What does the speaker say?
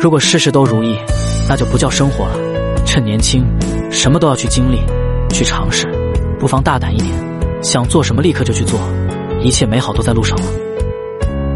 如果事事都如意那就不叫生活了。趁年轻什么都要去经历去尝试不妨大胆一点想做什么立刻就去做一切美好都在路上了。